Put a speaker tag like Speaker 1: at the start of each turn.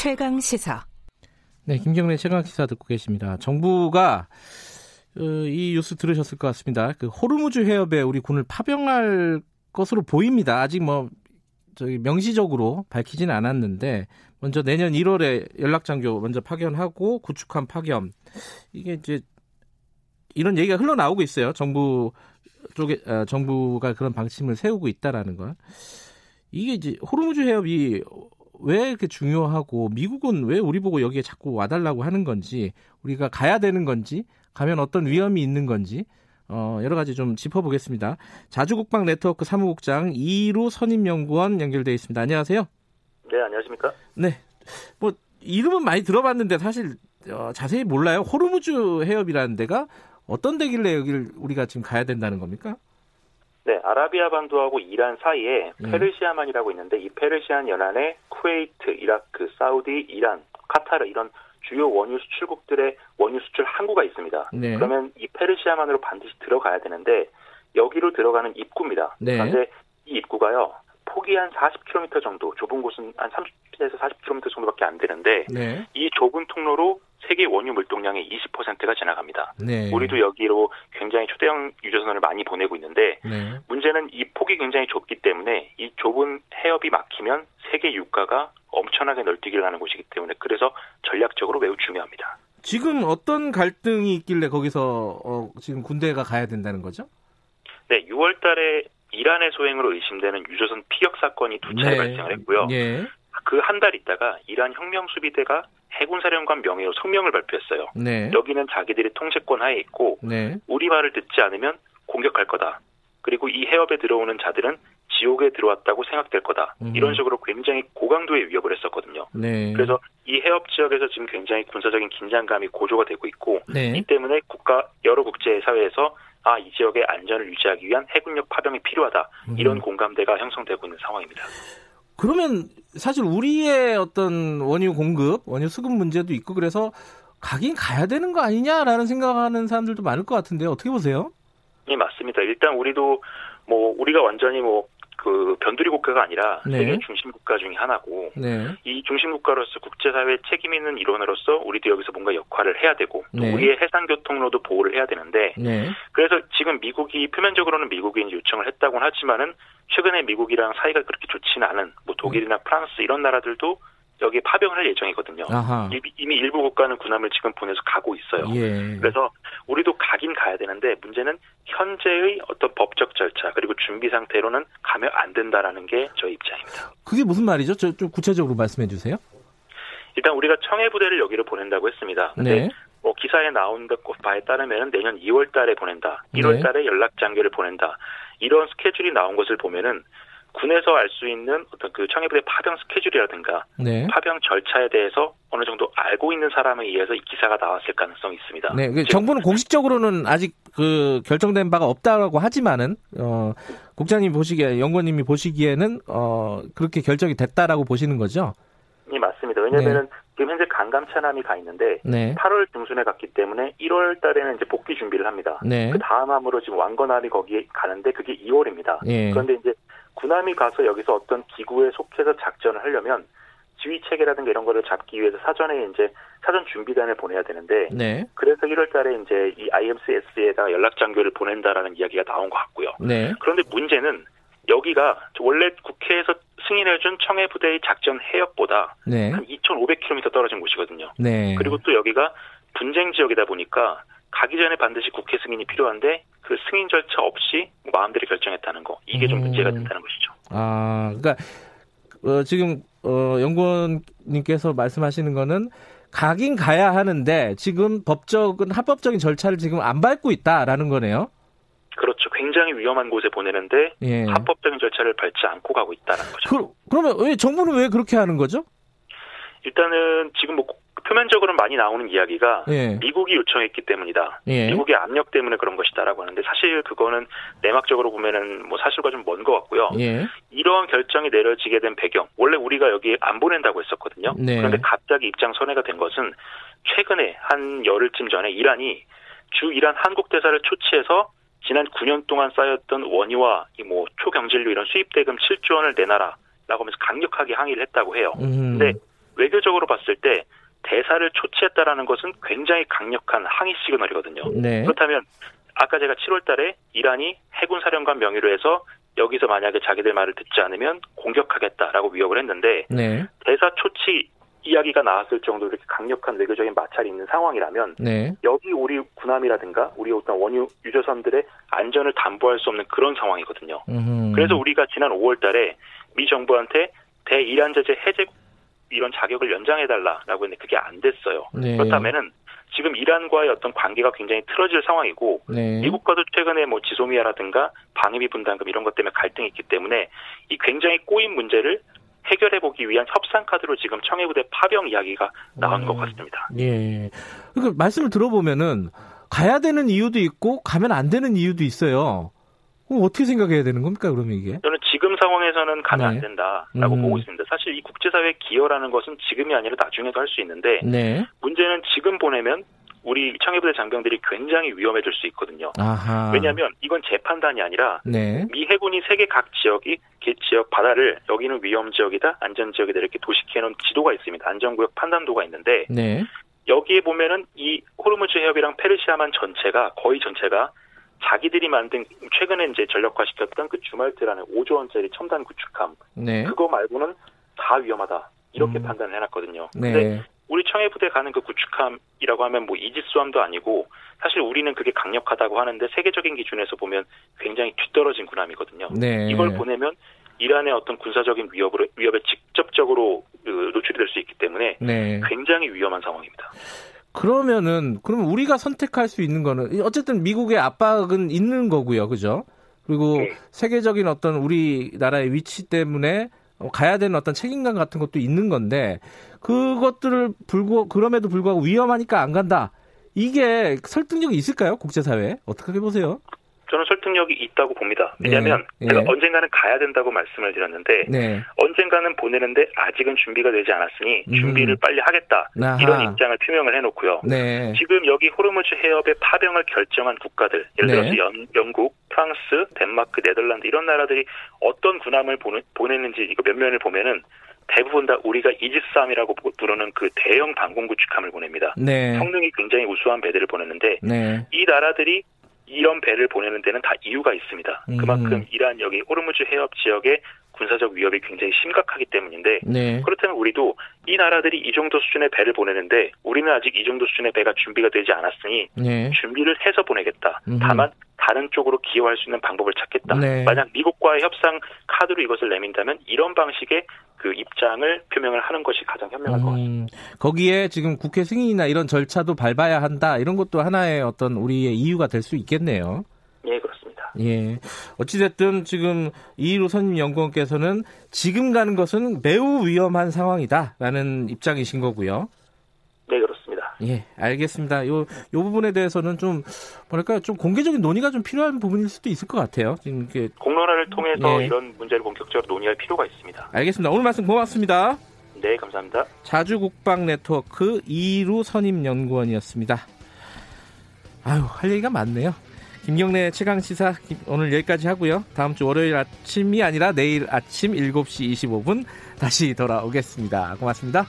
Speaker 1: 최강 시사.
Speaker 2: 네, 김경래 최강 시사 듣고 계십니다. 정부가 어, 이 뉴스 들으셨을 것 같습니다. 그 호르무즈 해협에 우리 군을 파병할 것으로 보입니다. 아직 뭐 저기 명시적으로 밝히지는 않았는데 먼저 내년 1월에 연락장교 먼저 파견하고 구축함 파견 이게 이제 이런 얘기가 흘러나오고 있어요. 정부 쪽에 어, 정부가 그런 방침을 세우고 있다라는 거. 이게 이제 호르무즈 해협이 왜 이렇게 중요하고 미국은 왜 우리 보고 여기에 자꾸 와달라고 하는 건지 우리가 가야 되는 건지 가면 어떤 위험이 있는 건지 어, 여러 가지 좀 짚어보겠습니다. 자주국방 네트워크 사무국장 이루 선임연구원 연결돼 있습니다. 안녕하세요.
Speaker 3: 네, 안녕하십니까?
Speaker 2: 네, 뭐 이름은 많이 들어봤는데 사실 어, 자세히 몰라요. 호르무즈 해협이라는 데가 어떤 데길래 여기를 우리가 지금 가야 된다는 겁니까?
Speaker 3: 네, 아라비아 반도하고 이란 사이에 음. 페르시아만이라고 있는데 이 페르시안 연안에 쿠웨이트, 이라크, 사우디, 이란, 카타르 이런 주요 원유 수출국들의 원유 수출 항구가 있습니다. 네. 그러면 이 페르시아만으로 반드시 들어가야 되는데 여기로 들어가는 입구입니다. 네. 그런데 이 입구가요. 폭이 한 40km 정도, 좁은 곳은 한 30에서 40km 정도밖에 안 되는데 네. 이 좁은 통로로 세계 원유 물동량의 20%가 지나갑니다. 네. 우리도 여기로 굉장히 초대형 유조선을 많이 보내고 있는데 네. 문제는 이 폭이 굉장히 좁기 때문에 이 좁은 해협이 막히면 세계 유가가 엄청나게 널뛰기를 하는 곳이기 때문에 그래서 전략적으로 매우 중요합니다.
Speaker 2: 지금 어떤 갈등이 있길래 거기서 어, 지금 군대가 가야 된다는 거죠?
Speaker 3: 네, 6월 달에 이란의 소행으로 의심되는 유조선 피격 사건이 두 차례 네. 발생을 했고요. 네. 그 한 달 있다가 이란 혁명수비대가 해군사령관 명예로 성명을 발표했어요. 네. 여기는 자기들이 통제권 하에 있고 네. 우리 말을 듣지 않으면 공격할 거다. 그리고 이 해협에 들어오는 자들은 지옥에 들어왔다고 생각될 거다. 음. 이런 식으로 굉장히 고강도의 위협을 했었거든요. 네. 그래서 이 해협 지역에서 지금 굉장히 군사적인 긴장감이 고조가 되고 있고 네. 이 때문에 국가 여러 국제 사회에서 아, 이 지역의 안전을 유지하기 위한 해군력 파병이 필요하다. 음. 이런 공감대가 형성되고 있는 상황입니다.
Speaker 2: 그러면 사실 우리의 어떤 원유 공급, 원유 수급 문제도 있고 그래서 가긴 가야 되는 거 아니냐라는 생각하는 사람들도 많을 것 같은데 어떻게 보세요?
Speaker 3: 네, 맞습니다. 일단 우리도 뭐 우리가 완전히 뭐 그 변두리 국가가 아니라 네. 세계 중심 국가 중의 하나고 네. 이 중심 국가로서 국제사회 책임 있는 일원으로서 우리도 여기서 뭔가 역할을 해야 되고 또 네. 우리의 해상 교통로도 보호를 해야 되는데 네. 그래서 지금 미국이 표면적으로는 미국이 요청을 했다고는 하지만은 최근에 미국이랑 사이가 그렇게 좋지는 않은 뭐 독일이나 프랑스 이런 나라들도 여기에 파병을 할 예정이거든요. 아하. 이미 일부 국가는 군함을 지금 보내서 가고 있어요. 예. 그래서 우리도 가긴 가야 되는데 문제는 현재의 어떤 법적 절차 그리고 준비 상태로는 가면 안 된다라는 게 저희 입장입니다.
Speaker 2: 그게 무슨 말이죠? 저좀 구체적으로 말씀해 주세요.
Speaker 3: 일단 우리가 청해 부대를 여기로 보낸다고 했습니다. 네. 뭐 기사에 나온 바에 따르면 내년 2월 달에 보낸다. 1월 네. 달에 연락 장교를 보낸다. 이런 스케줄이 나온 것을 보면은 군에서 알 수 있는 어떤 그 청해부대 파병 스케줄이라든가 네. 파병 절차에 대해서 어느 정도 알고 있는 사람에 의해서 이 기사가 나왔을 가능성이 있습니다.
Speaker 2: 네, 그 정부는 공식적으로는 아직 그 결정된 바가 없다고 하지만은 어, 국장님 보시기에 연구원님이 보시기에는 어, 그렇게 결정이 됐다라고 보시는 거죠?
Speaker 3: 네, 맞습니다. 왜냐하면 네. 지금 현재 강감 차남이 가 있는데 네. 8월 중순에 갔기 때문에 1월 달에는 이제 복귀 준비를 합니다. 네. 그 다음 함으로 지금 왕건함이 거기에 가는데 그게 2월입니다. 예. 그런데 이제 군함이 가서 여기서 어떤 기구에 속해서 작전을 하려면 지휘 체계라든가 이런 거를 잡기 위해서 사전에 이제 사전 준비단을 보내야 되는데 네. 그래서 1월 달에 이제 이 IMCS에다가 연락 장교를 보낸다라는 이야기가 나온 것 같고요. 네. 그런데 문제는 여기가 원래 국회에서 승인해준 청해 부대의 작전 해역보다 네. 한 2,500km 떨어진 곳이거든요. 네. 그리고 또 여기가 분쟁 지역이다 보니까 가기 전에 반드시 국회 승인이 필요한데 그 승인 절차 없이 마음대로 결정했다는 거 이게 좀 문제가 음. 된다는 것이죠.
Speaker 2: 아, 그러니까 어, 지금 어, 연구원님께서 말씀하시는 거는 가긴 가야 하는데 지금 법적은 합법적인 절차를 지금 안 밟고 있다라는 거네요.
Speaker 3: 그렇죠. 굉장히 위험한 곳에 보내는데 예. 합법적인 절차를 밟지 않고 가고 있다는 거죠.
Speaker 2: 그, 그러면 왜 정부는 왜 그렇게 하는 거죠?
Speaker 3: 일단은 지금 뭐 표면적으로 많이 나오는 이야기가 예. 미국이 요청했기 때문이다. 예. 미국의 압력 때문에 그런 것이다라고 하는데 사실 그거는 내막적으로 보면은 뭐 사실과 좀 먼 것 같고요. 예. 이러한 결정이 내려지게 된 배경 원래 우리가 여기 안 보낸다고 했었거든요. 네. 그런데 갑자기 입장 선회가 된 것은 최근에 한 열흘쯤 전에 이란이 주 이란 한국 대사를 초치해서 지난 9년 동안 쌓였던 원유와 뭐 초경질료 이런 수입 대금 7조 원을 내놔라라고 하면서 강력하게 항의를 했다고 해요. 음. 근데 외교적으로 봤을 때 대사를 초치했다라는 것은 굉장히 강력한 항의 시그널이거든요. 네. 그렇다면 아까 제가 7월 달에 이란이 해군 사령관 명의로 해서 여기서 만약에 자기들 말을 듣지 않으면 공격하겠다라고 위협을 했는데 네. 대사 초치 이야기가 나왔을 정도로 이렇게 강력한 외교적인 마찰이 있는 상황이라면 네. 여기 우리 군함이라든가 우리 어떤 원유 유조선들의 안전을 담보할 수 없는 그런 상황이거든요. 음흠. 그래서 우리가 지난 5월달에 미 정부한테 대이란 제재 해제 이런 자격을 연장해달라라고 했는데 그게 안 됐어요. 네. 그렇다면은 지금 이란과의 어떤 관계가 굉장히 틀어질 상황이고 네. 미국과도 최근에 뭐 지소미아라든가 방위비 분담금 이런 것 때문에 갈등이 있기 때문에 이 굉장히 꼬인 문제를 해결해 보기 위한 협상 카드로 지금 청해부대 파병 이야기가 나온 음, 것 같습니다.
Speaker 2: 예. 그러니까 말씀을 들어보면은 가야 되는 이유도 있고 가면 안 되는 이유도 있어요. 그럼 어떻게 생각해야 되는 겁니까, 그러면 이게?
Speaker 3: 저는 상황에서는 가면 네. 안 된다라고 음. 보고 있습니다. 사실 이 국제사회 기여라는 것은 지금이 아니라 나중에도 할 수 있는데 네. 문제는 지금 보내면 우리 청해부대 장병들이 굉장히 위험해질 수 있거든요. 아하. 왜냐하면 이건 재 판단이 아니라 네. 미 해군이 세계 각 지역이 지역 바다를 여기는 위험 지역이다, 안전 지역이다 이렇게 도식해 놓은 지도가 있습니다. 안전구역 판단도가 있는데 네. 여기에 보면은 이 호르무즈 해협이랑 페르시아만 전체가 거의 전체가 자기들이 만든 최근에 이제 전력화시켰던 그 주말트라는 5조 원짜리 첨단 구축함 네. 그거 말고는 다 위험하다 이렇게 음. 판단을 해놨거든요. 네. 근데 우리 청해 부대 가는 그 구축함이라고 하면 뭐 이지수함도 아니고 사실 우리는 그게 강력하다고 하는데 세계적인 기준에서 보면 굉장히 뒤떨어진 군함이거든요. 네. 이걸 보내면 이란의 어떤 군사적인 위협으로 위협에 직접적으로 그 노출이 될 수 있기 때문에 네. 굉장히 위험한 상황입니다.
Speaker 2: 그러면은 그러면 우리가 선택할 수 있는 거는 어쨌든 미국의 압박은 있는 거고요, 그죠? 그리고 네. 세계적인 어떤 우리나라의 위치 때문에 가야 되는 어떤 책임감 같은 것도 있는 건데 그것들을 불구 그럼에도 불구하고 위험하니까 안 간다. 이게 설득력이 있을까요? 국제사회에? 어떻게 해보세요?
Speaker 3: 저는 설득력이 있다고 봅니다. 왜냐하면 네. 제가 네. 언젠가는 가야 된다고 말씀을 드렸는데 네. 언젠가는 보내는데 아직은 준비가 되지 않았으니 음. 준비를 빨리 하겠다 아하. 이런 입장을 표명을 해놓고요. 네. 지금 여기 호르무즈 해협의 파병을 결정한 국가들 예를 들어서 네. 연, 영국, 프랑스, 덴마크, 네덜란드 이런 나라들이 어떤 군함을 보내, 보냈는지 이거 몇 면을 보면은 대부분 다 우리가 이지스함이라고 부르는 그 대형 방공 구축함을 보냅니다. 네. 성능이 굉장히 우수한 배들을 보냈는데 네. 이 나라들이 이런 배를 보내는 데는 다 이유가 있습니다. 음. 그만큼 이란 여기 호르무즈 해협 지역의 군사적 위협이 굉장히 심각하기 때문인데 네. 그렇다면 우리도 이 나라들이 이 정도 수준의 배를 보내는데 우리는 아직 이 정도 수준의 배가 준비가 되지 않았으니 네. 준비를 해서 보내겠다. 음. 다만 다른 쪽으로 기여할 수 있는 방법을 찾겠다. 네. 만약 미국과의 협상 카드로 이것을 내민다면 이런 방식의 그 입장을 표명을 하는 것이 가장 현명할 음, 것 같습니다.
Speaker 2: 거기에 지금 국회 승인이나 이런 절차도 밟아야 한다. 이런 것도 하나의 어떤 우리의 이유가 될 수 있겠네요. 예. 어찌됐든 지금 이희로 선임 연구원께서는 지금 가는 것은 매우 위험한 상황이다라는 입장이신 거고요.
Speaker 3: 네, 그렇습니다.
Speaker 2: 예, 알겠습니다. 요, 요 부분에 대해서는 좀, 뭐랄까요, 좀 공개적인 논의가 좀 필요한 부분일 수도 있을 것 같아요.
Speaker 3: 지금 이렇게. 공론화를 통해서 예. 이런 문제를 본격적으로 논의할 필요가 있습니다.
Speaker 2: 알겠습니다. 오늘 말씀 고맙습니다.
Speaker 3: 네, 감사합니다.
Speaker 2: 자주국방 네트워크 이루 선임 연구원이었습니다. 아유, 할 얘기가 많네요. 김경래 최강 시사 오늘 여기까지 하고요. 다음 주 월요일 아침이 아니라 내일 아침 7시 25분 다시 돌아오겠습니다. 고맙습니다.